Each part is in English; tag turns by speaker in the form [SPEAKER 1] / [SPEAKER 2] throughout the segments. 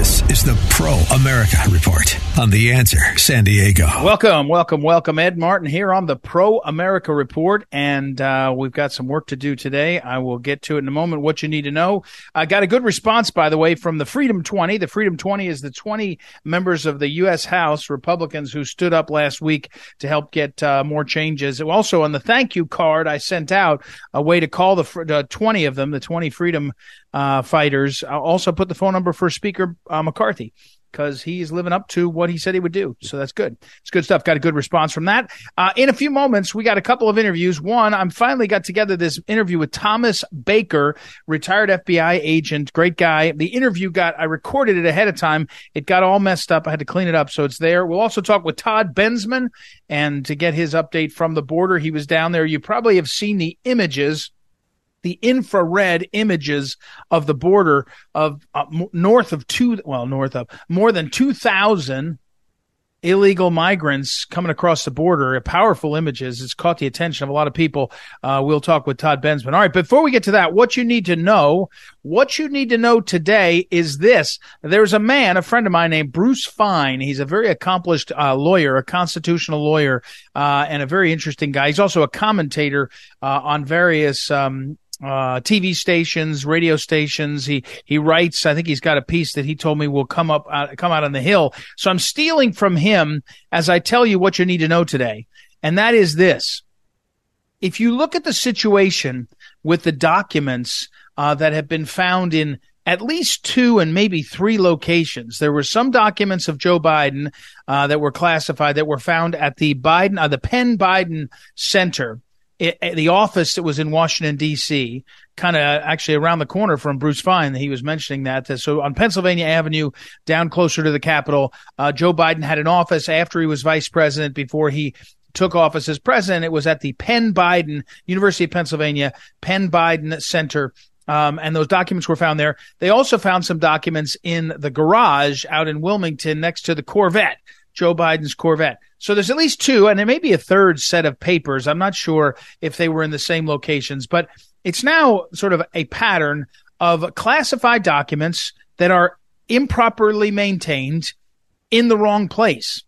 [SPEAKER 1] This is the Pro America Report on The Answer San Diego.
[SPEAKER 2] Welcome, welcome, welcome. Ed Martin here on the Pro America Report, and uh, we've got some work to do today. I will get to it in a moment. What you need to know. I got a good response, by the way, from the Freedom 20. The Freedom 20 is the 20 members of the U.S. House Republicans who stood up last week to help get uh, more changes. Also, on the thank you card I sent out, a way to call the, the 20 of them, the 20 Freedom uh, fighters. I'll also put the phone number for Speaker uh, McCarthy because he's living up to what he said he would do. So that's good. It's good stuff. Got a good response from that. Uh, in a few moments, we got a couple of interviews. One, I'm finally got together this interview with Thomas Baker, retired FBI agent, great guy. The interview got, I recorded it ahead of time. It got all messed up. I had to clean it up. So it's there. We'll also talk with Todd Bensman and to get his update from the border. He was down there. You probably have seen the images the infrared images of the border of uh, north of two, well, north of more than 2,000 illegal migrants coming across the border. Powerful images. It's caught the attention of a lot of people. Uh, we'll talk with Todd Bensman. All right. Before we get to that, what you need to know, what you need to know today is this. There's a man, a friend of mine named Bruce Fein. He's a very accomplished uh, lawyer, a constitutional lawyer, uh, and a very interesting guy. He's also a commentator uh, on various um, uh, TV stations, radio stations. He he writes. I think he's got a piece that he told me will come up uh, come out on the hill. So I'm stealing from him as I tell you what you need to know today, and that is this: if you look at the situation with the documents uh, that have been found in at least two and maybe three locations. There were some documents of Joe Biden uh, that were classified that were found at the Biden, uh, the Penn Biden Center it, the office that was in Washington D.C., kind of actually around the corner from Bruce Fein. He was mentioning that. So on Pennsylvania Avenue, down closer to the Capitol, uh, Joe Biden had an office after he was vice president. Before he took office as president, it was at the Penn Biden University of Pennsylvania Penn Biden Center. Um, and those documents were found there. They also found some documents in the garage out in Wilmington next to the Corvette. Joe Biden's Corvette. So there's at least two, and there may be a third set of papers. I'm not sure if they were in the same locations, but it's now sort of a pattern of classified documents that are improperly maintained in the wrong place.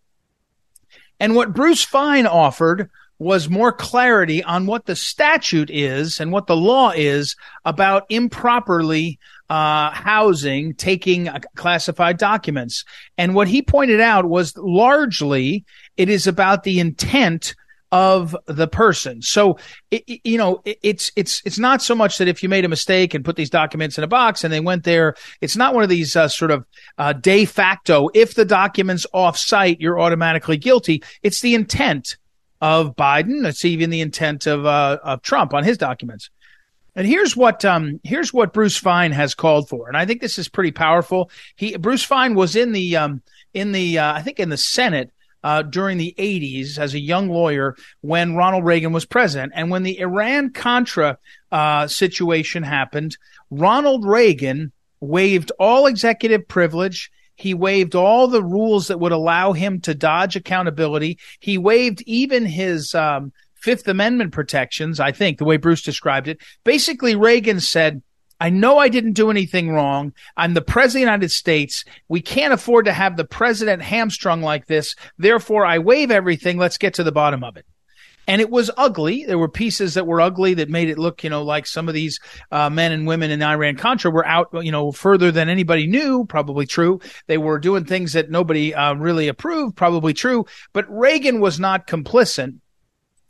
[SPEAKER 2] And what Bruce Fein offered was more clarity on what the statute is and what the law is about improperly uh, housing taking classified documents. And what he pointed out was largely it is about the intent of the person. So, it, you know, it, it's, it's, it's not so much that if you made a mistake and put these documents in a box and they went there, it's not one of these uh, sort of uh, de facto, if the document's off site, you're automatically guilty. It's the intent of Biden. It's even the intent of, uh, of Trump on his documents. And here's what um, here's what Bruce Fein has called for, and I think this is pretty powerful. He Bruce Fein was in the um, in the uh, I think in the Senate uh, during the 80s as a young lawyer when Ronald Reagan was president, and when the Iran Contra uh, situation happened, Ronald Reagan waived all executive privilege. He waived all the rules that would allow him to dodge accountability. He waived even his um, Fifth Amendment protections, I think, the way Bruce described it. Basically, Reagan said, I know I didn't do anything wrong. I'm the president of the United States. We can't afford to have the president hamstrung like this. Therefore, I waive everything. Let's get to the bottom of it. And it was ugly. There were pieces that were ugly that made it look, you know, like some of these uh, men and women in Iran Contra were out, you know, further than anybody knew. Probably true. They were doing things that nobody uh, really approved. Probably true. But Reagan was not complicit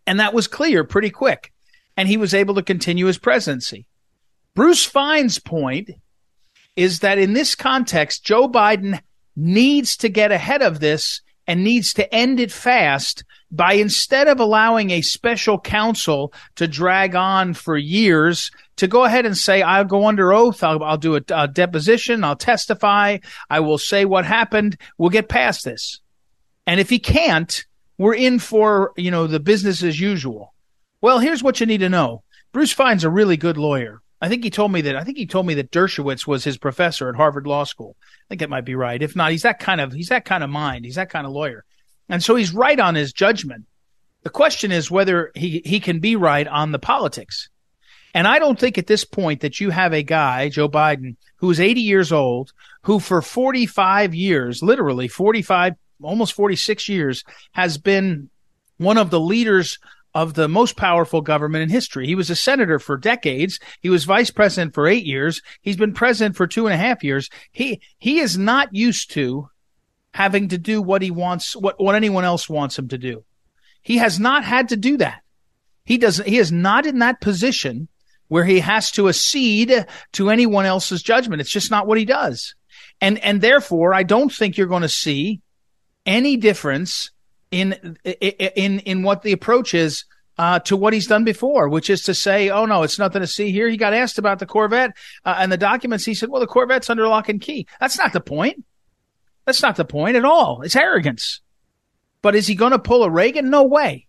[SPEAKER 2] and that was clear pretty quick. And he was able to continue his presidency. Bruce Fein's point is that in this context, Joe Biden needs to get ahead of this and needs to end it fast by instead of allowing a special counsel to drag on for years to go ahead and say, I'll go under oath. I'll, I'll do a, a deposition. I'll testify. I will say what happened. We'll get past this. And if he can't, we're in for, you know, the business as usual. Well, here's what you need to know. Bruce Fein's a really good lawyer. I think he told me that. I think he told me that Dershowitz was his professor at Harvard Law School. I think it might be right. If not, he's that kind of he's that kind of mind. He's that kind of lawyer, and so he's right on his judgment. The question is whether he he can be right on the politics. And I don't think at this point that you have a guy, Joe Biden, who is 80 years old, who for 45 years, literally 45, almost 46 years, has been one of the leaders of the most powerful government in history. He was a senator for decades. He was vice president for eight years. He's been president for two and a half years. He, he is not used to having to do what he wants, what, what anyone else wants him to do. He has not had to do that. He does, he is not in that position where he has to accede to anyone else's judgment. It's just not what he does. And, and therefore, I don't think you're going to see any difference in in in what the approach is uh, to what he's done before, which is to say, oh no, it's nothing to see here. He got asked about the Corvette uh, and the documents. He said, well, the Corvette's under lock and key. That's not the point. That's not the point at all. It's arrogance. But is he going to pull a Reagan? No way.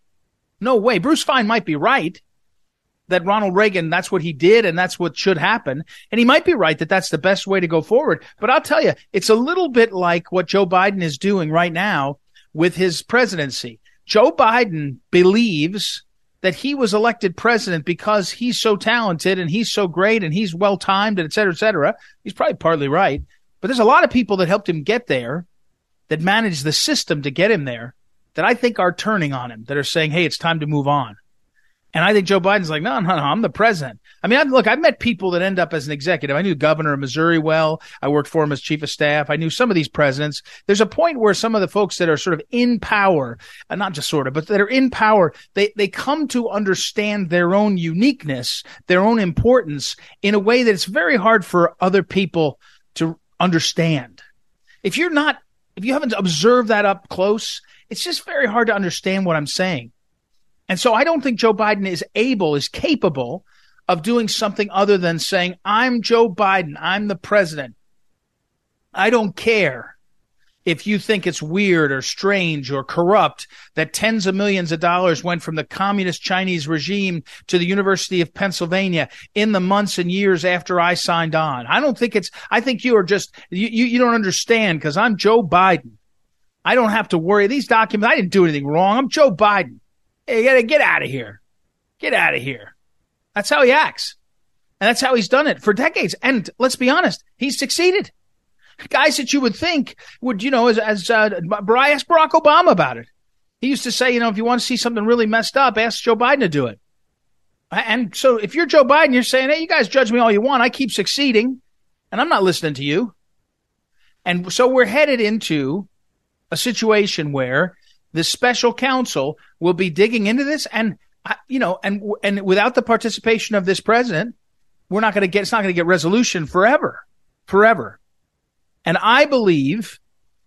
[SPEAKER 2] No way. Bruce Fein might be right that Ronald Reagan, that's what he did and that's what should happen. And he might be right that that's the best way to go forward. But I'll tell you, it's a little bit like what Joe Biden is doing right now with his presidency. Joe Biden believes that he was elected president because he's so talented and he's so great and he's well timed and et cetera, et cetera. He's probably partly right. But there's a lot of people that helped him get there, that managed the system to get him there, that I think are turning on him, that are saying, hey, it's time to move on. And I think Joe Biden's like, no, no, no, I'm the president. I mean, I, look, I've met people that end up as an executive. I knew governor of Missouri well. I worked for him as chief of staff. I knew some of these presidents. There's a point where some of the folks that are sort of in power, uh, not just sort of, but that are in power, they, they come to understand their own uniqueness, their own importance in a way that it's very hard for other people to understand. If you're not, if you haven't observed that up close, it's just very hard to understand what I'm saying. And so I don't think Joe Biden is able, is capable of doing something other than saying, I'm Joe Biden. I'm the president. I don't care if you think it's weird or strange or corrupt that tens of millions of dollars went from the communist Chinese regime to the University of Pennsylvania in the months and years after I signed on. I don't think it's, I think you are just, you, you, you don't understand because I'm Joe Biden. I don't have to worry. These documents, I didn't do anything wrong. I'm Joe Biden. Hey, gotta get out of here. Get out of here. That's how he acts. And that's how he's done it for decades. And let's be honest, he's succeeded. Guys that you would think would, you know, as, as, uh, I asked Barack Obama about it. He used to say, you know, if you want to see something really messed up, ask Joe Biden to do it. And so if you're Joe Biden, you're saying, hey, you guys judge me all you want. I keep succeeding and I'm not listening to you. And so we're headed into a situation where the special counsel will be digging into this and you know and and without the participation of this president we're not going to get it's not going to get resolution forever forever. And i believe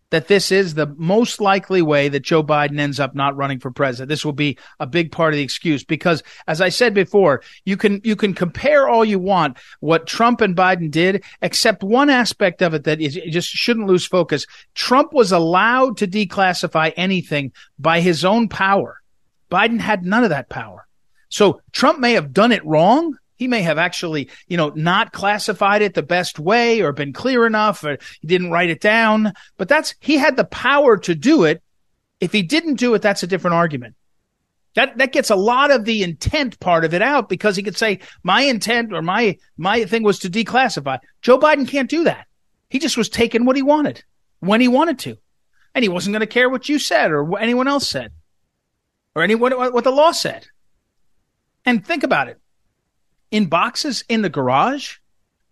[SPEAKER 2] that this is the most likely way that Joe Biden ends up not running for president. This will be a big part of the excuse because as I said before, you can, you can compare all you want what Trump and Biden did, except one aspect of it that is, just shouldn't lose focus. Trump was allowed to declassify anything by his own power. Biden had none of that power. So Trump may have done it wrong, he may have actually, you know, not classified it the best way or been clear enough or he didn't write it down. But that's, he had the power to do it. If he didn't do it, that's a different argument. That, that gets a lot of the intent part of it out because he could say, my intent or my, my thing was to declassify. Joe Biden can't do that. He just was taking what he wanted when he wanted to. And he wasn't going to care what you said or what anyone else said or anyone, what the law said. And think about it in boxes in the garage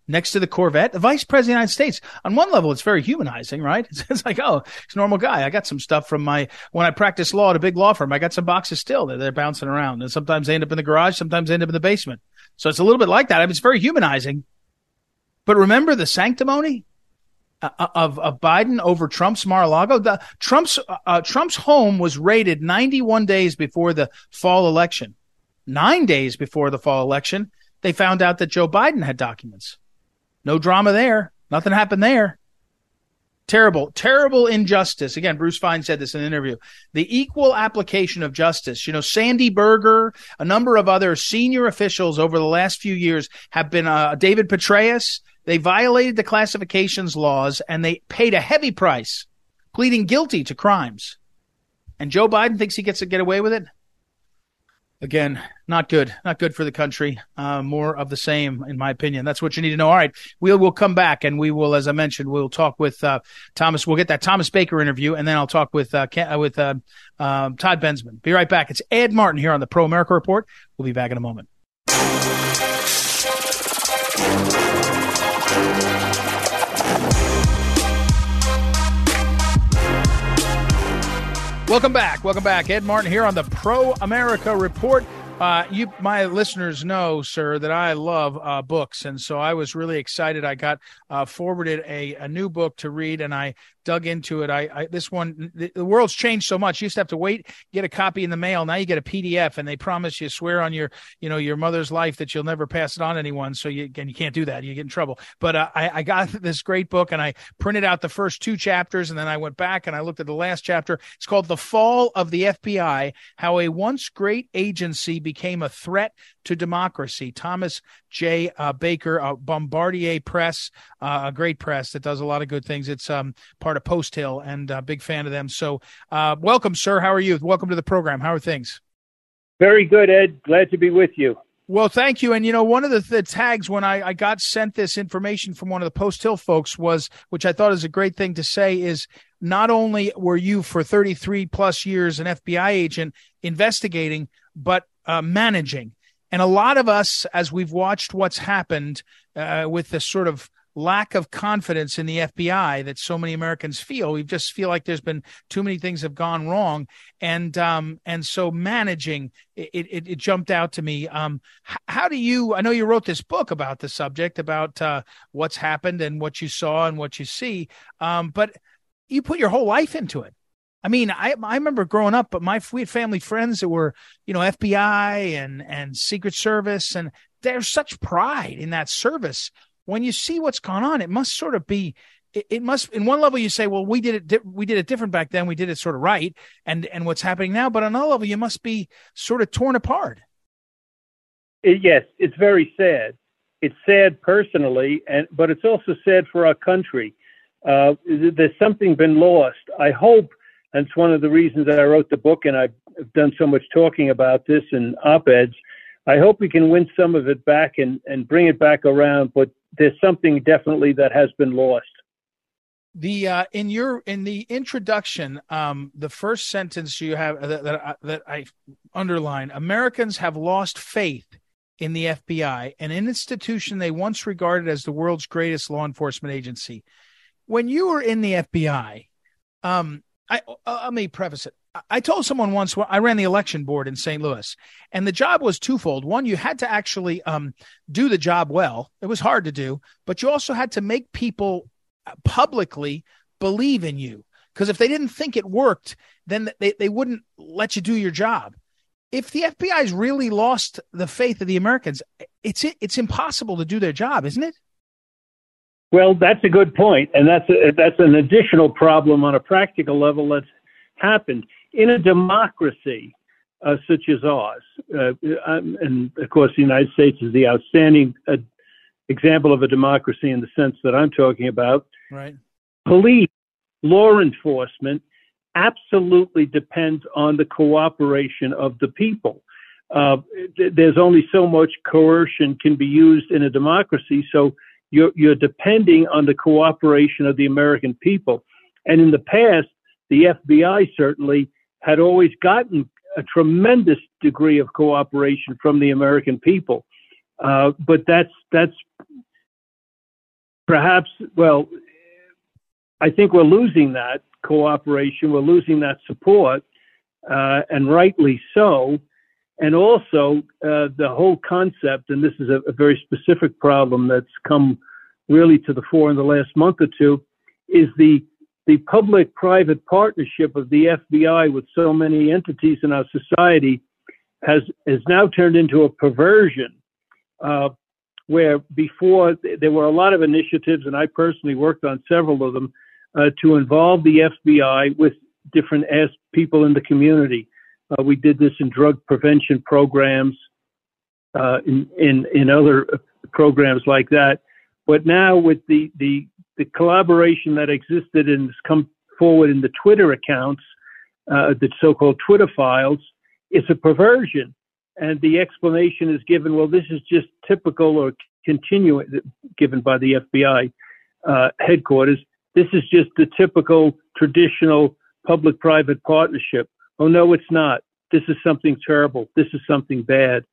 [SPEAKER 2] next to the Corvette, the vice president of the United States. On one level, it's very humanizing, right? It's, it's, like, oh, he's a normal guy. I got some stuff from my, when I practiced law at a big law firm, I got some boxes still that they're bouncing around. And sometimes they end up in the garage, sometimes they end up in the basement. So it's a little bit like that. I mean, it's very humanizing. But remember the sanctimony? uh, of, of Biden over Trump's Mar-a-Lago. The, Trump's uh, uh Trump's home was raided 91 days before the fall election. Nine days before the fall election, they found out that Joe Biden had documents. No drama there. Nothing happened there. Terrible, terrible injustice. Again, Bruce Fein said this in an interview. The equal application of justice. You know, Sandy Berger, a number of other senior officials over the last few years have been, uh, David Petraeus, they violated the classifications laws and they paid a heavy price, pleading guilty to crimes. And Joe Biden thinks he gets to get away with it? Again, not good. Not good for the country. Uh, more of the same, in my opinion. That's what you need to know. All right. We'll, we'll come back and we will, as I mentioned, we'll talk with, uh, Thomas. We'll get that Thomas Baker interview and then I'll talk with, uh, uh with, uh, um, Todd Bensman. Be right back. It's Ed Martin here on the Pro America Report. We'll be back in a moment. Welcome back. Welcome back. Ed Martin here on the Pro America Report. Uh, you, my listeners know, sir, that I love uh, books, and so I was really excited. I got uh, forwarded a, a new book to read, and I dug into it. I, I this one, the, the, world's changed so much. You used to have to wait, get a copy in the mail. Now you get a PDF, and they promise you swear on your, you know, your mother's life that you'll never pass it on to anyone. So you and you can't do that. You get in trouble. But uh, I, I got this great book, and I printed out the first two chapters, and then I went back and I looked at the last chapter. It's called "The Fall of the FBI: How a Once Great Agency Became a Threat to Democracy." Thomas J. Uh, Baker, uh, Bombardier Press, uh, a great press that does a lot of good things. It's um, part of Post Hill, and a uh, big fan of them. So, uh, welcome, sir. How are you? Welcome to the program. How are things?
[SPEAKER 3] Very good, Ed. Glad to be with you.
[SPEAKER 2] Well, thank you. And you know, one of the, the tags when I, I got sent this information from one of the Post Hill folks was, which I thought is a great thing to say, is not only were you for 33 plus years an FBI agent investigating, but uh, managing. And a lot of us, as we've watched what's happened uh, with the sort of lack of confidence in the FBI that so many Americans feel, we just feel like there's been too many things have gone wrong, and um, and so managing it, it, it jumped out to me. Um, how do you? I know you wrote this book about the subject, about uh, what's happened and what you saw and what you see, um, but you put your whole life into it. I mean, I I remember growing up, but my we had family friends that were, you know, FBI and and Secret Service, and there's such pride in that service. When you see what's gone on, it must sort of be. It, must, in one level, you say, "Well, we did it. Di- we did it different back then. We did it sort of right." And and what's happening now, but on another level, you must be sort of torn apart.
[SPEAKER 3] It, yes, it's very sad. It's sad personally, and but it's also sad for our country. Uh, there's something been lost. I hope that's one of the reasons that I wrote the book, and I've done so much talking about this in op-eds. I hope we can win some of it back and, and bring it back around, but there's something definitely that has been lost.
[SPEAKER 2] The uh, in your in the introduction, um, the first sentence you have that that I, that I underline: Americans have lost faith in the FBI, an institution they once regarded as the world's greatest law enforcement agency. When you were in the FBI, um, I uh, let me preface it. I told someone once I ran the election board in St. Louis, and the job was twofold. One, you had to actually um, do the job well. It was hard to do, but you also had to make people publicly believe in you. Because if they didn't think it worked, then they, they wouldn't let you do your job. If the FBI's really lost the faith of the Americans, it's it's impossible to do their job, isn't it?
[SPEAKER 3] Well, that's a good point, and that's a, that's an additional problem on a practical level that's happened in a democracy uh, such as ours. Uh, um, and of course, the United States is the outstanding uh, example of a democracy in the sense that I'm talking about.
[SPEAKER 2] Right.
[SPEAKER 3] Police, law enforcement, absolutely depends on the cooperation of the people. Uh, th- there's only so much coercion can be used in a democracy, so you're, you're depending on the cooperation of the American people. And in the past, the FBI certainly had always gotten a tremendous degree of cooperation from the American people. Uh, but that's that's perhaps well, I think we're losing that cooperation. We're losing that support, uh, and rightly so and also uh, the whole concept, and this is a, a, very specific problem that's come really to the fore in the last month or two, is the the public-private partnership of the FBI with so many entities in our society has has now turned into a perversion. Uh, where before there were a lot of initiatives, and I personally worked on several of them, uh, to involve the FBI with different as people in the community. Uh, we did this in drug prevention programs, uh, in, in in other programs like that. But now with the the the collaboration that existed and has come forward in the Twitter accounts, uh, the so-called Twitter files, is a perversion. And the explanation is given, well, this is just typical or continuing, given by the FBI uh, headquarters. This is just the typical traditional public private partnership. Oh, no, it's not. This is something terrible. This is something bad.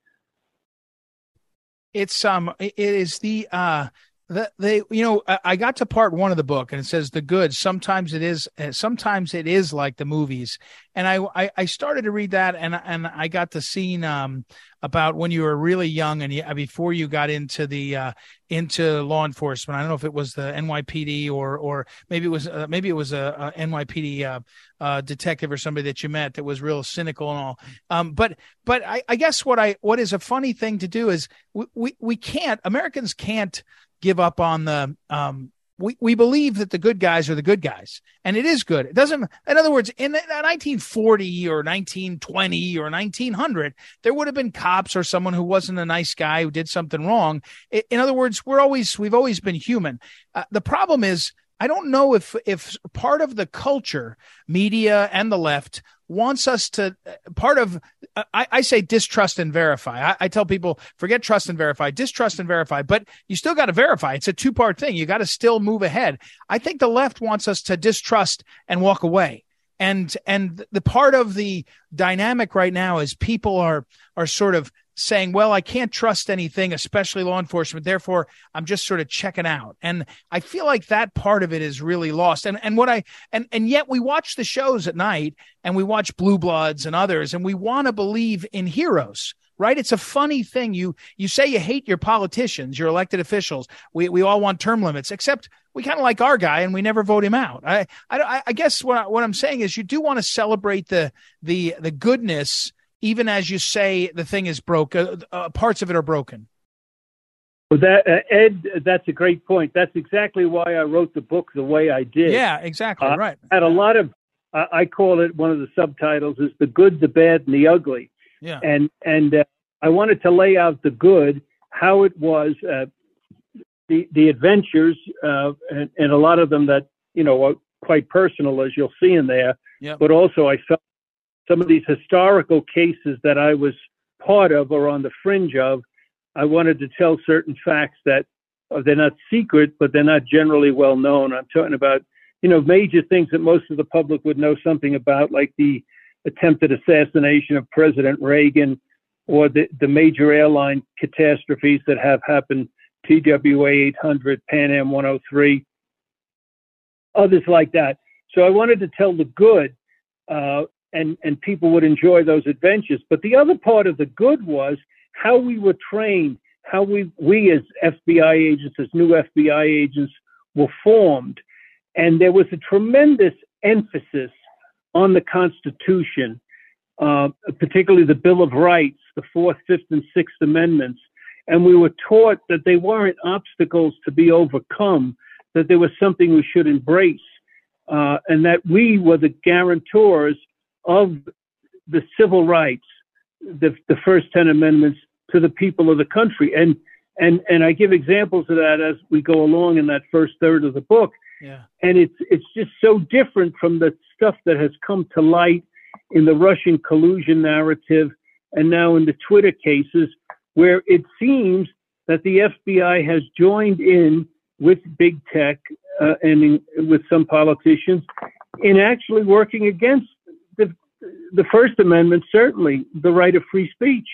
[SPEAKER 2] It's um, it is the uh, that they you know i got to part one of the book and it says the good. Sometimes it is uh, sometimes it is like the movies. And i i, I started to read that and and i got the scene um about when you were really young and you, before you got into the uh into law enforcement. I don't know if it was the nypd or or maybe it was uh, maybe it was a, a nypd uh, uh, detective or somebody that you met that was real cynical and all. Um but but i i guess what i what is a funny thing to do is we we, we can't americans can't give up on the um, we, we believe that the good guys are the good guys and it is good. It doesn't in other words in 1940 or 1920 or 1900 there would have been cops or someone who wasn't a nice guy who did something wrong. In other words we're always we've always been human. Uh, the problem is I don't know if if part of the culture, media and the left wants us to part of I, I say distrust and verify. I, I, tell people forget trust and verify, distrust and verify, but you still got to verify. It's a two part thing. You got to still move ahead. I think the left wants us to distrust and walk away. And and the part of the dynamic right now is people are are sort of saying, well, I can't trust anything, especially law enforcement. Therefore, I'm just sort of checking out. And I feel like that part of it is really lost. And, and what I, and, and yet we watch the shows at night and we watch Blue Bloods and others and we want to believe in heroes. Right. It's a funny thing. You, you say you hate your politicians, your elected officials. We, we all want term limits, except we kind of like our guy and we never vote him out. I, I, I guess what, what I'm saying is you do want to celebrate the, the, the goodness even as you say the thing is broken, uh, uh, parts of it are broken.
[SPEAKER 3] Well, that uh, Ed, that's a great point. That's exactly why I wrote the book the way I did.
[SPEAKER 2] Yeah, exactly uh, right.
[SPEAKER 3] I had a lot of, uh, I call it one of the subtitles is the good, the bad, and the ugly.
[SPEAKER 2] Yeah.
[SPEAKER 3] And and uh, I wanted to lay out the good, how it was, the the adventures, and, and a lot of them that you know are quite personal, as you'll see in there.
[SPEAKER 2] Yep.
[SPEAKER 3] But also, I felt some of these historical cases that I was part of or on the fringe of, I wanted to tell certain facts that uh, they're not secret, but they're not generally well known. I'm talking about, you know, major things that most of the public would know something about, like the attempted assassination of President Reagan or the, the major airline catastrophes that have happened, TWA 800, Pan Am 103, others like that. So I wanted to tell the good uh, and, and people would enjoy those adventures. But the other part of the good was how we were trained, how we, we as FBI agents, as new FBI agents, were formed. And there was a tremendous emphasis on the Constitution, uh, particularly the Bill of Rights, the Fourth, Fifth, and Sixth Amendments. And we were taught that they weren't obstacles to be overcome, that there was something we should embrace, uh, and that we were the guarantors of the civil rights, the, the first 10 amendments to the people of the country. And, and, and I give examples of that as we go along in that first third of the book.
[SPEAKER 2] Yeah.
[SPEAKER 3] And it's, it's just so different from the stuff that has come to light in the Russian collusion narrative and now in the Twitter cases, where it seems that the FBI has joined in with big tech uh, and in, with some politicians in actually working against the First Amendment certainly the right of free speech.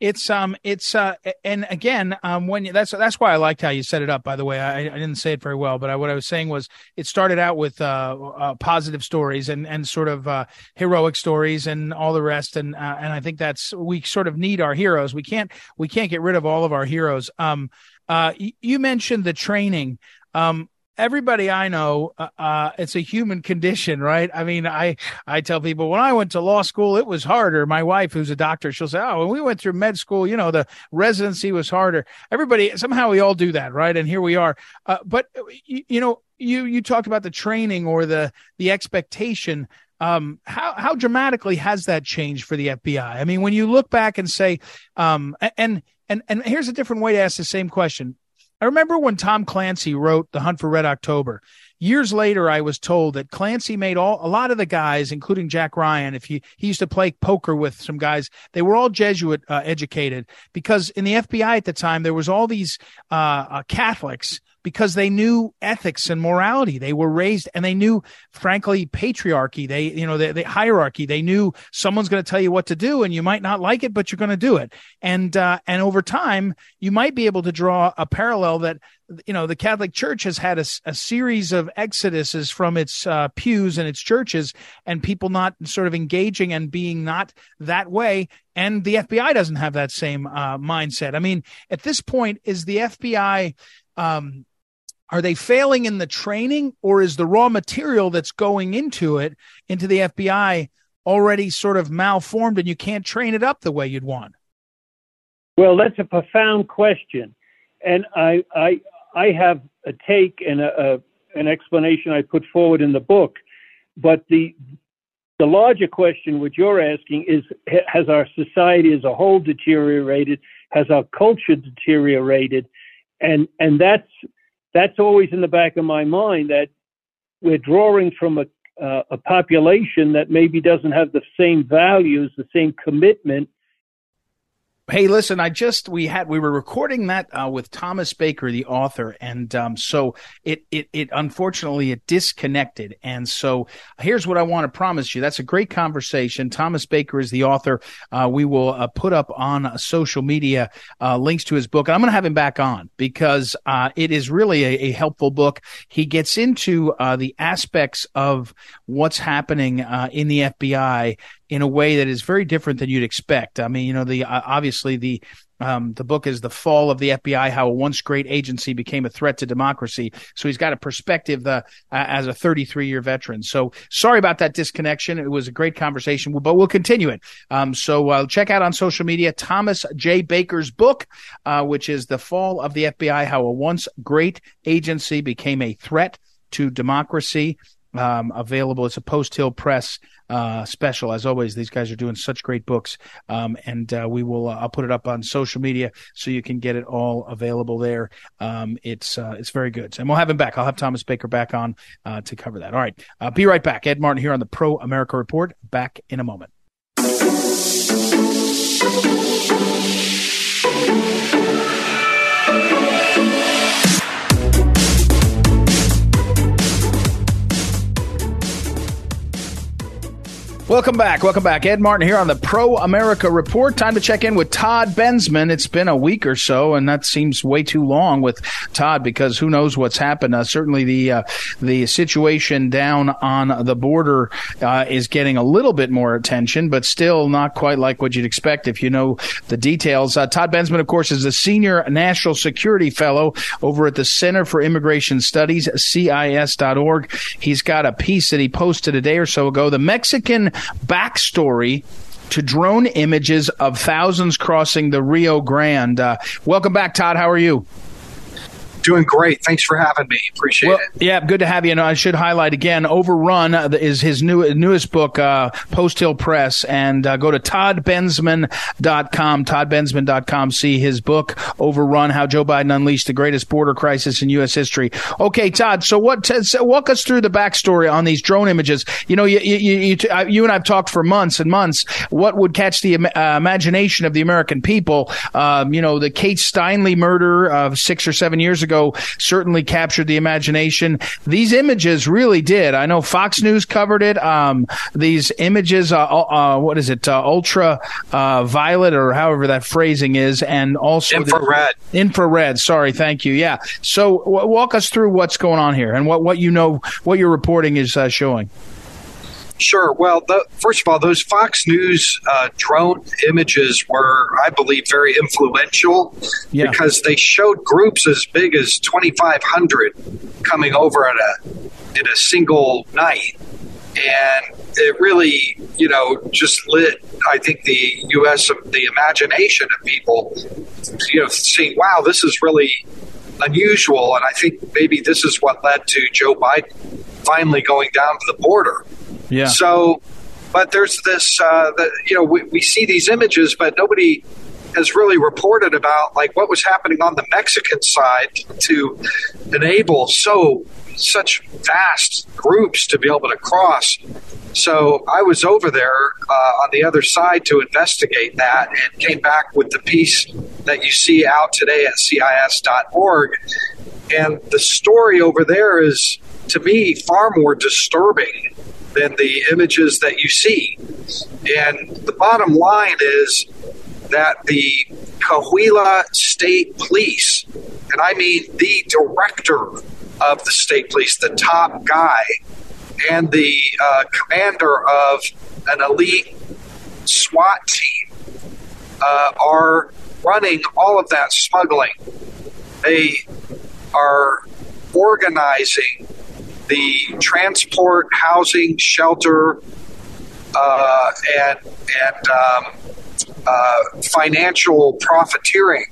[SPEAKER 2] It's um it's uh and again um when you, that's that's why I liked how you set it up by the way. I, I didn't say it very well but I, what I was saying was it started out with uh, uh positive stories and and sort of uh heroic stories and all the rest. And uh, and I think that's we sort of need our heroes. We can't we can't get rid of all of our heroes. Um uh you mentioned the training. Um everybody I know, uh, uh, it's a human condition, right? I mean, I, I tell people when I went to law school, it was harder. My wife, who's a doctor, she'll say, Oh, when we went through med school, you know, the residency was harder. Everybody, somehow we all do that, right? And here we are. Uh, but you, you know, you, you talked about the training or the, the expectation. Um, how, how dramatically has that changed for the FBI? I mean, when you look back and say, um, and, and, and here's a different way to ask the same question I remember when Tom Clancy wrote The Hunt for Red October. Years later, I was told that Clancy made all a lot of the guys, including Jack Ryan. If he he used to play poker with some guys, they were all Jesuit uh, educated because in the FBI at the time there was all these uh, uh, Catholics because they knew ethics and morality. They were raised and they knew, frankly, patriarchy. They, you know, the, the hierarchy. They knew someone's going to tell you what to do and you might not like it, but you're going to do it. And, uh, and over time, you might be able to draw a parallel that, you know, the Catholic Church has had a, a series of exoduses from its uh, pews and its churches and people not sort of engaging and being not that way. And the FBI doesn't have that same uh, mindset. I mean, at this point, is the FBI um, are they failing in the training or is the raw material that's going into it into the FBI already sort of malformed and you can't train it up the way you'd want?
[SPEAKER 3] Well, that's a profound question, and I I I have a take and a, a, an explanation I put forward in the book, but the the larger question which you're asking is has our society as a whole deteriorated? Has our culture deteriorated? And and that's that's always in the back of my mind that we're drawing from a, uh, a population that maybe doesn't have the same values, the same commitment
[SPEAKER 2] Hey, listen, I just we had we were recording that uh, with Thomas Baker, the author, and um, so it it it unfortunately it disconnected. And so here's what I want to promise you: that's a great conversation. Thomas Baker is the author. Uh, we will uh, put up on social media uh, links to his book. And I'm going to have him back on because uh, it is really a, a, helpful book. He gets into uh, the aspects of what's happening in the FBI in a way that is very different than you'd expect. I mean, you know, the uh, obviously the um, the book is the fall of the FBI, how a once great agency became a threat to democracy. So he's got a perspective uh, as a 33 year veteran. So sorry about that disconnection. It was a great conversation, but we'll continue it. Um, so uh, check out on social media Thomas J. Baker's book, uh, which is the fall of the FBI, how a once great agency became a threat to democracy. Um, available. It's a Post Hill Press uh, special. As always, these guys are doing such great books, um, and uh, we will. Uh, I'll put it up on social media so you can get it all available there. Um, it's uh, it's very good, and we'll have him back. I'll have Thomas Baker back on uh, to cover that. All right, uh, be right back. Ed Martin here on the Pro America Report. Back in a moment. Welcome back. Welcome back. Ed Martin here on the Pro America Report. Time to check in with Todd Bensman. It's been a week or so, and that seems way too long with Todd because who knows what's happened. Uh, certainly, the uh, the situation down on the border uh, is getting a little bit more attention, but still not quite like what you'd expect if you know the details. Uh, Todd Bensman, of course, is a senior national security fellow over at the Center for Immigration Studies, CIS.org. He's got a piece that he posted a day or so ago. The Mexican backstory to drone images of thousands crossing the Rio Grande. Uh, welcome back, Todd. How are you?
[SPEAKER 4] Doing great. Thanks for having me. Appreciate well, it.
[SPEAKER 2] Yeah, good to have you. And I should highlight again, Overrun is his new newest book, uh, Post Hill Press, and uh, go to toddbensman.com, toddbensman.com, see his book, Overrun, How Joe Biden Unleashed the Greatest Border Crisis in U.S. History. Okay, Todd, so what, so walk us through the backstory on these drone images. You know, you, you, you, you and I have talked for months and months. What would catch the uh, imagination of the American people? Um, you know, the Kate Steinle murder of six or seven years ago ago certainly captured the imagination. These images really did. I know Fox News covered it. Um, these images, uh, uh, what is it, uh, ultra uh, violet or however that phrasing is, and also
[SPEAKER 4] infrared.
[SPEAKER 2] The, infrared. Sorry, thank you. Yeah. So w- walk us through what's going on here and what what you know, what your reporting is uh, showing.
[SPEAKER 4] Sure. Well, the, first of all, those Fox News uh, drone images were, I believe, very influential yeah. because they showed groups as big as 2,500 coming over at a in a single night, and it really, you know, just lit. I think the U.S. the imagination of people, you know, seeing, wow, this is really unusual, and I think maybe this is what led to Joe Biden finally going down to the border.
[SPEAKER 2] Yeah.
[SPEAKER 4] So, but there's this, uh, the, you know, we, we see these images, but nobody has really reported about like what was happening on the Mexican side to enable so such vast groups to be able to cross. So I was over there uh, on the other side to investigate that and came back with the piece that you see out today at CIS.org. And the story over there is, to me, far more disturbing than the images that you see. And the bottom line is that the Coahuila State Police, and I mean the director of the state police, the top guy, and the uh, commander of an elite SWAT team uh, are running all of that smuggling. They are organizing the transport, housing, shelter, uh, and and um, uh, financial profiteering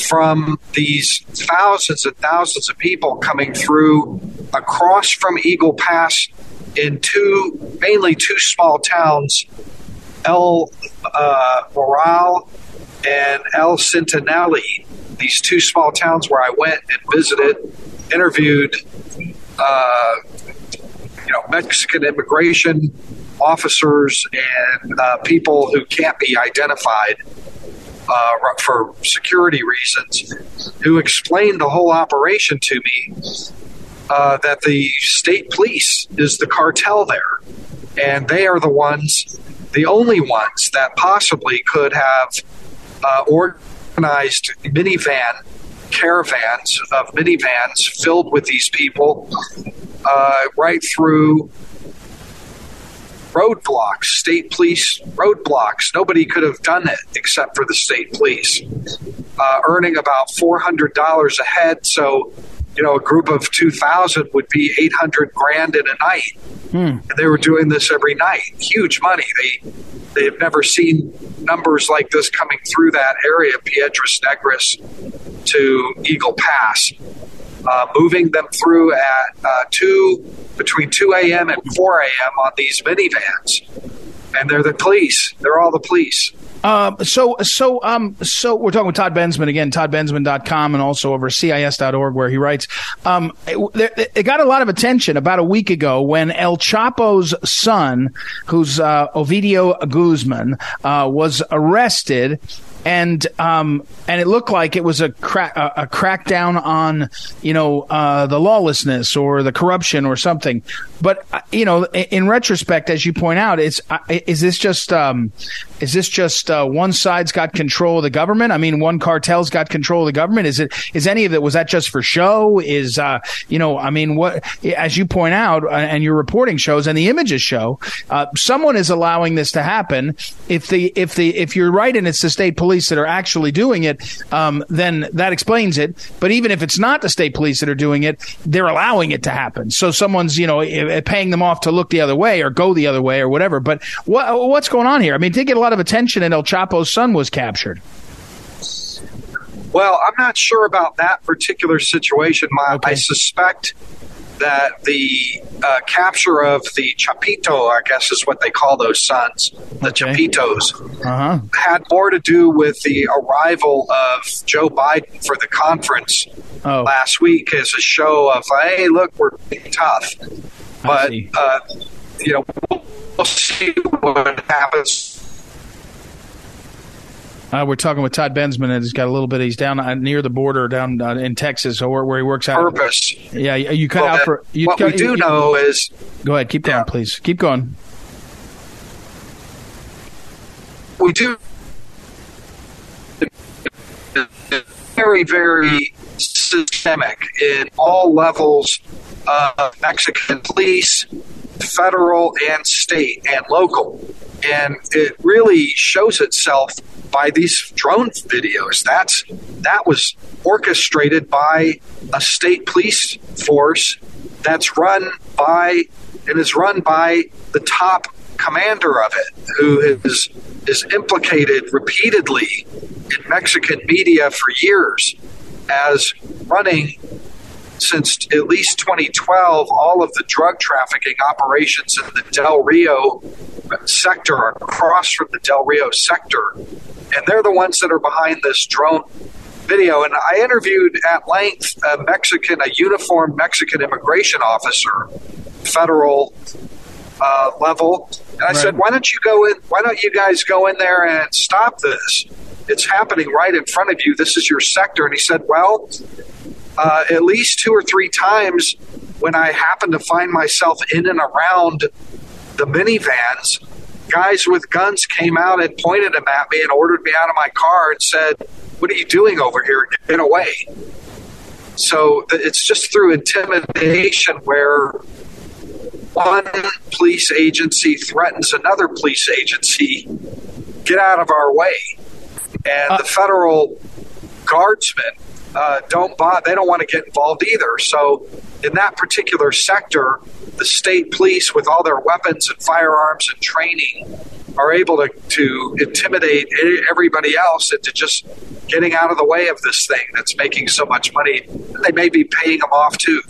[SPEAKER 4] from these thousands and thousands of people coming through across from Eagle Pass in two, mainly two small towns, El uh, and El Centineli. These two small towns where I went and visited, interviewed, uh, you know, Mexican immigration officers and uh, people who can't be identified uh, for security reasons, who explained the whole operation to me. Uh, that the state police is the cartel there, and they are the ones, the only ones that possibly could have uh, organized minivan caravans of minivans filled with these people uh, right through roadblocks, state police roadblocks. Nobody could have done it except for the state police, uh, earning about $400 a head. So, you know, a group of 2,000 would be 800 grand in a night. Hmm. And they were doing this every night. Huge money. They they have never seen numbers like this coming through that area, Piedras Negras to Eagle Pass uh, moving them through at uh, 2 between 2 a.m. and 4 a.m. on these minivans. And they're the police. They're all the police.
[SPEAKER 2] Uh, so, so, um, so we're talking with Todd Bensman again, toddbensman.com and also over CIS.org where he writes, um, it, it, got a lot of attention about a week ago when El Chapo's son, who's, uh, Ovidio Guzman, uh, was arrested and um, and it looked like it was a crack a, a crackdown on you know uh, the lawlessness or the corruption or something. But uh, you know, in retrospect, as you point out, it's uh, is this just um, is this just uh, one side's got control of the government? I mean, one cartel's got control of the government. Is it is any of it was that just for show? Is uh, you know, I mean, what as you point out uh, and your reporting shows and the images show, someone is allowing this to happen. If the if the if you're right and it's the state police that are actually doing it, um, then that explains it. But even if it's not the state police that are doing it, they're allowing it to happen. So someone's, you know, paying them off to look the other way or go the other way or whatever. But what, what's going on here? I mean, did get a lot of attention, and El Chapo's son was captured.
[SPEAKER 4] Well, I'm not sure about that particular situation. My, okay. I suspect that the uh, capture of the Chapito, I guess is what they call those sons, the okay. Chapitos, uh-huh. had more to do with the arrival of Joe Biden for the conference oh. last week as a show of, hey, look, we're tough. But, uh, you know, we'll see what happens
[SPEAKER 2] uh, we're talking with Todd Bensman, and he's got a little bit. He's down uh, near the border, down uh, in Texas, where, where he works out.
[SPEAKER 4] Purpose.
[SPEAKER 2] Yeah, you cut well, out for. You
[SPEAKER 4] what
[SPEAKER 2] cut,
[SPEAKER 4] we do you, know is.
[SPEAKER 2] Go ahead, keep going, yeah. please. Keep going.
[SPEAKER 4] We do very, very systemic in all levels of Mexican police, federal and state and local. And it really shows itself by these drone videos. That's that was orchestrated by a state police force that's run by and is run by the top commander of it, who is is implicated repeatedly in Mexican media for years as running since at least 2012 all of the drug trafficking operations in the Del Rio sector are across from the Del Rio sector. And they're the ones that are behind this drone video. And I interviewed at length a Mexican, a uniformed Mexican immigration officer, federal uh, level. And I right. said, why don't you go in? Why don't you guys go in there and stop this? It's happening right in front of you. This is your sector. And he said, well, uh, at least two or three times when I happened to find myself in and around the minivans, guys with guns came out and pointed them at me and ordered me out of my car and said, What are you doing over here? Get away. So it's just through intimidation where one police agency threatens another police agency, get out of our way. And uh, the federal guardsmen uh, don't buy, they don't want to get involved either. So in that particular sector, the state police, with all their weapons and firearms and training, are able to, to intimidate everybody else into just getting out of the way of this thing that's making so much money. They may be paying them off too.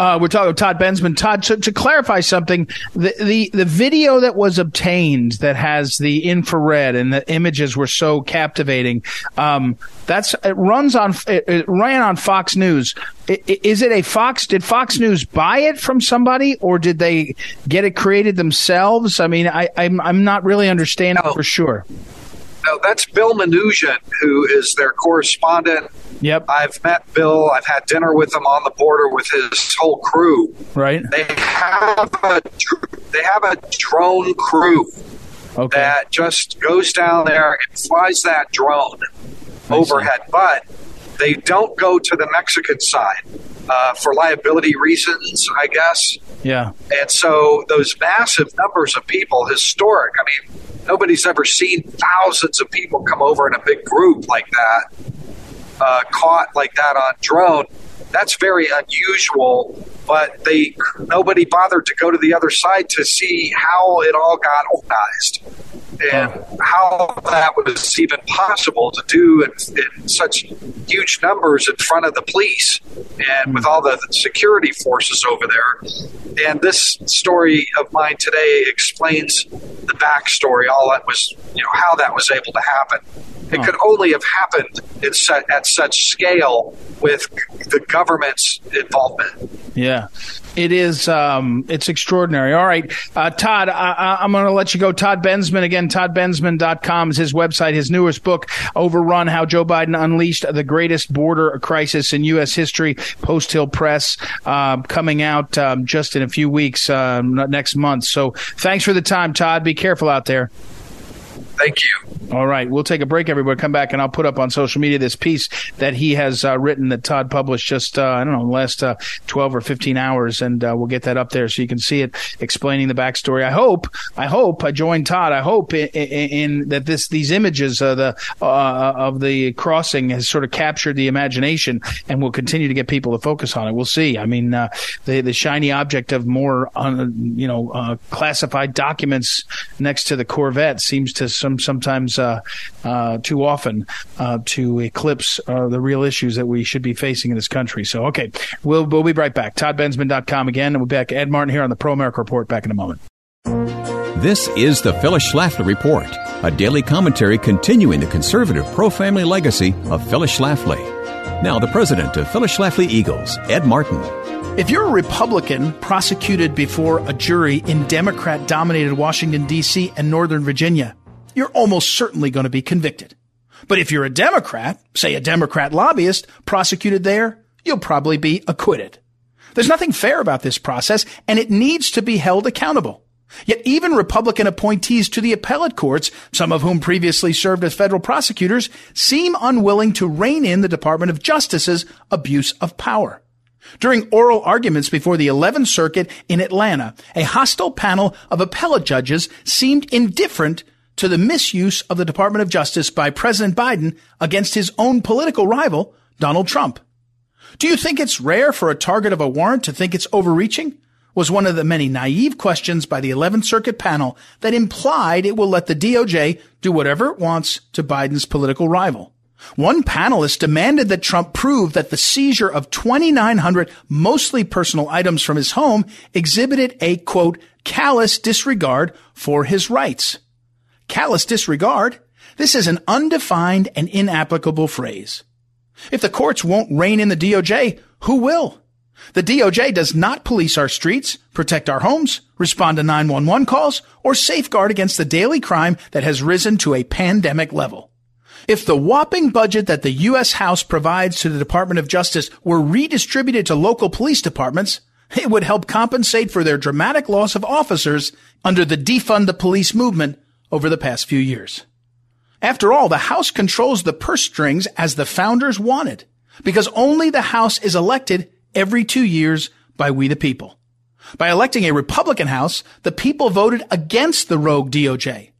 [SPEAKER 2] Uh, we're talking with Todd Bensman. Todd, to, to, clarify something, the, the the video that was obtained that has the infrared and the images were so captivating. Um, that's it runs on it, it, ran on Fox News. Is it a Fox? Did Fox News buy it from somebody, or did they get it created themselves? I mean, I, I'm I'm not really understanding no. for sure.
[SPEAKER 4] No, that's Bill Melugin, who is their correspondent
[SPEAKER 2] Yep.
[SPEAKER 4] I've met Bill. I've had dinner with him on the border with his whole crew.
[SPEAKER 2] Right.
[SPEAKER 4] They have a they have a drone crew okay. that just goes down there and flies that drone overhead. But they don't go to the Mexican side uh, for liability reasons, I guess.
[SPEAKER 2] Yeah.
[SPEAKER 4] And so those massive numbers of people, historic. I mean, nobody's ever seen thousands of people come over in a big group like that uh, caught like that on drone. That's very unusual, but they nobody bothered to go to the other side to see how it all got organized and how that was even possible to do in, in, such huge numbers in front of the police and with hmm. all the security forces over there. And this story of mine today explains the backstory, all that was, you know, how that was able to happen. It could only have happened at such scale with the government's involvement.
[SPEAKER 2] Yeah, it is. Um, it's extraordinary. All right, uh, Todd, I, am going to let you go. Todd Bensman again. ToddBensman.com is his website. His newest book, Overrun: How Joe Biden Unleashed the Greatest Border Crisis in U.S. History. Post Hill Press, uh, coming out um, just in a few weeks uh, next month. So, thanks for the time, Todd. Be careful out there.
[SPEAKER 4] Thank you.
[SPEAKER 2] All right, we'll take a break, everybody. Come back, and I'll put up on social media this piece that he has uh, written that Todd published just uh, I don't know last uh, twelve or fifteen hours, and uh, we'll get that up there so you can see it, explaining the backstory. I hope, I hope, I joined Todd. I hope in, in, in that this these images of the uh, of the crossing has sort of captured the imagination, and will continue to get people to focus on it. We'll see. I mean, uh, the the shiny object of more you know classified documents next to the Corvette seems to some sometimes uh, uh, too often uh, to eclipse uh, the real issues that we should be facing in this country. So, okay, we'll we'll be right back. ToddBensman.com again, and we'll be back. Ed Martin here on the Pro America Report. Back in a moment.
[SPEAKER 1] This is the Phyllis Schlafly Report, a daily commentary continuing the conservative pro-family legacy of Phyllis Schlafly. Now, the president of Phyllis Schlafly Eagles, Ed Martin.
[SPEAKER 2] If you're a Republican prosecuted before a jury in Democrat dominated Washington, D.C. and Northern Virginia, you're almost certainly going to be convicted. But if you're a Democrat, say a Democrat lobbyist prosecuted there, you'll probably be acquitted. There's nothing fair about this process and it needs to be held accountable. Yet even Republican appointees to the appellate courts, some of whom previously served as federal prosecutors, seem unwilling to rein in the Department of Justice's abuse of power. During oral arguments before the 11th Circuit in Atlanta, a hostile panel of appellate judges seemed indifferent to the misuse of the Department of Justice by President Biden against his own political rival, Donald Trump. Do you think it's rare for a target of a warrant to think it's overreaching? Was one of the many naive questions by the 11th Circuit panel that implied it will let the DOJ do whatever it wants to Biden's political rival. One panelist demanded that Trump prove that the seizure of 2,900 mostly personal items from his home exhibited a quote, callous disregard for his rights. Callous disregard? This is an undefined and inapplicable phrase. If the courts won't rein in the DOJ, who will? The DOJ does not police our streets, protect our homes, respond to 911 calls, or safeguard against the daily crime that has risen to a pandemic level. If the whopping budget that the U.S. House provides to the Department of Justice were redistributed to local police departments, it would help compensate for their dramatic loss of officers under the defund the police movement over the past few years. After all, the House controls the purse strings as the founders wanted, because only the House is elected every two years by we the people. By electing a Republican House, the people voted against the rogue DOJ.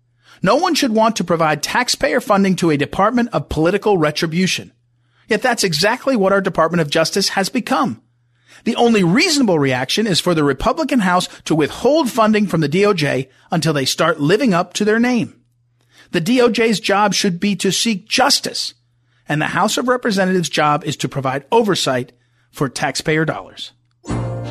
[SPEAKER 2] No one should want to provide taxpayer funding to a department of political retribution. Yet that's exactly what our Department of Justice has become. The only reasonable reaction is for the Republican House to withhold funding from the DOJ until they start living up to their name. The DOJ's job should be to seek justice, and the House of Representatives' job is to provide oversight for taxpayer dollars.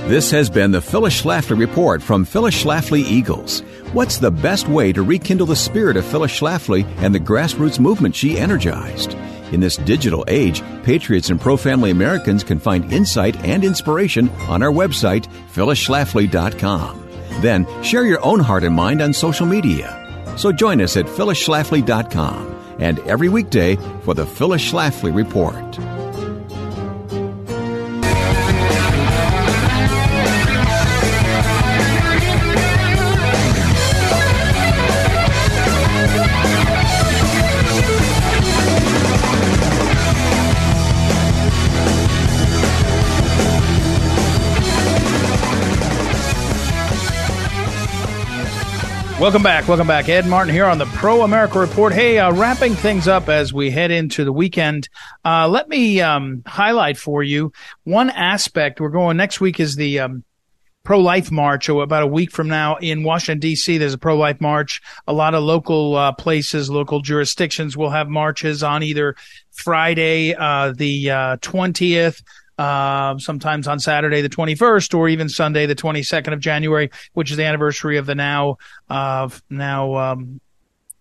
[SPEAKER 5] This has been the Phyllis Schlafly Report from Phyllis Schlafly Eagles. What's the best way to rekindle the spirit of Phyllis Schlafly and the grassroots movement she energized? In this digital age, patriots and pro family Americans can find insight and inspiration on our website, phyllisschlafly.com. Then share your own heart and mind on social media. So join us at phyllisschlafly.com and every weekday for the Phyllis Schlafly Report.
[SPEAKER 2] Welcome back. Welcome back. Ed Martin here on the Pro America Report. Hey, uh, wrapping things up as we head into the weekend. Uh, let me um, highlight for you one aspect. We're going next week is the um, pro life march. About a week from now in Washington D.C., there's a pro life march. A lot of local uh, places, local jurisdictions will have marches on either Friday, uh, the uh, twentieth uh, sometimes on Saturday the 21st or even Sunday the 22nd of January, which is the anniversary of the now now um,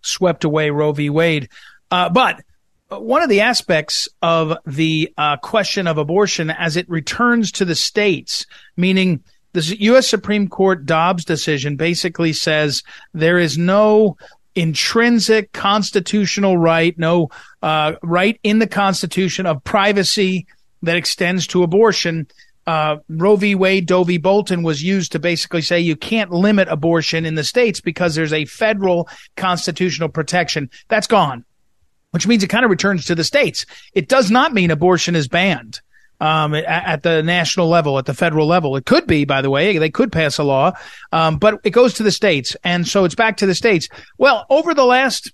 [SPEAKER 2] swept away Roe v. Wade. Uh, but one of the aspects of the uh, question of abortion as it returns to the states, meaning the U.S. Supreme Court Dobbs decision basically says there is no intrinsic constitutional right, no uh, right in the Constitution of privacy that extends to abortion. Uh, Roe v. Wade, Doe v. Bolton was used to basically say you can't limit abortion in the states because there's a federal constitutional protection. That's gone, which means it kind of returns to the states. It does not mean abortion is banned. Um, at, at, the national level, at the federal level. It could be, by the way, they could pass a law, um, but it goes to the states. And so it's back to the states. Well, over the last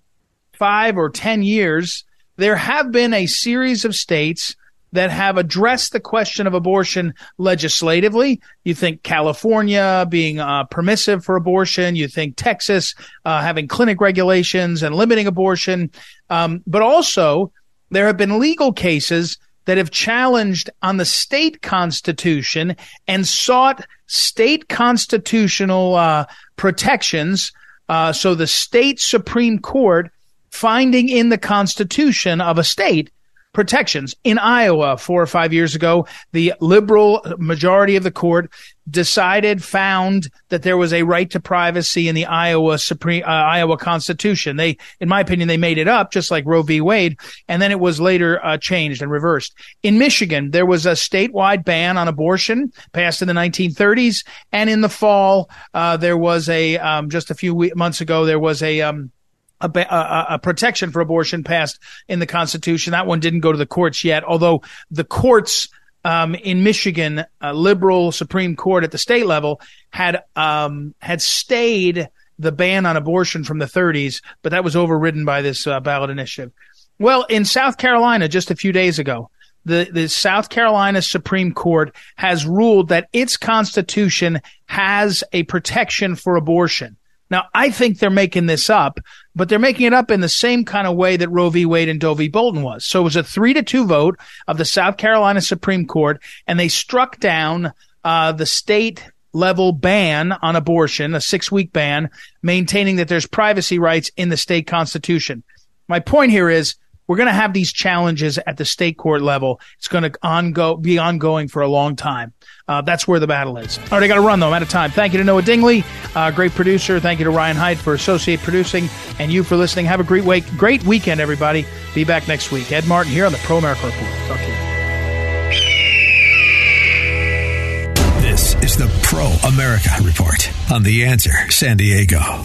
[SPEAKER 2] five or 10 years, there have been a series of states that have addressed the question of abortion legislatively. You think California being uh, permissive for abortion. You think Texas uh, having clinic regulations and limiting abortion. Um, but also, there have been legal cases that have challenged on the state constitution and sought state constitutional uh, protections. Uh, so the state Supreme Court finding in the constitution of a state protections. In Iowa, four or five years ago, the liberal majority of the court decided, found that there was a right to privacy in the Iowa Supreme, uh, Iowa Constitution. They, in my opinion, they made it up, just like Roe v. Wade, and then it was later uh, changed and reversed. In Michigan, there was a statewide ban on abortion passed in the 1930s, and in the fall, uh, there was a um, just a few months ago, there was a um, a, a, a, protection for abortion passed in the Constitution. That one didn't go to the courts yet, although the courts um, in Michigan, a liberal Supreme Court at the state level had um, had stayed the ban on abortion from the 30s, but that was overridden by this uh, ballot initiative. Well, in South Carolina, just a few days ago, the, the South Carolina Supreme Court has ruled that its constitution has a protection for abortion. Now, I think they're making this up, but they're making it up in the same kind of way that Roe v. Wade and Doe v. Bolton was. So it was a three to two vote of the South Carolina Supreme Court, and they struck down uh, the state level ban on abortion, a six week ban, maintaining that there's privacy rights in the state constitution. My point here is we're going to have these challenges at the state court level. It's going to ongo, be ongoing for a long time. Uh, that's where the battle is. All right, I got to run though. I'm out of time. Thank you to Noah Dingley, uh, great producer. Thank you to Ryan Hyde for associate producing, and you for listening. Have a great week, great weekend, everybody. Be back next week. Ed Martin here on the Pro America Report. Talk to you.
[SPEAKER 1] This is the Pro America Report on The Answer San Diego.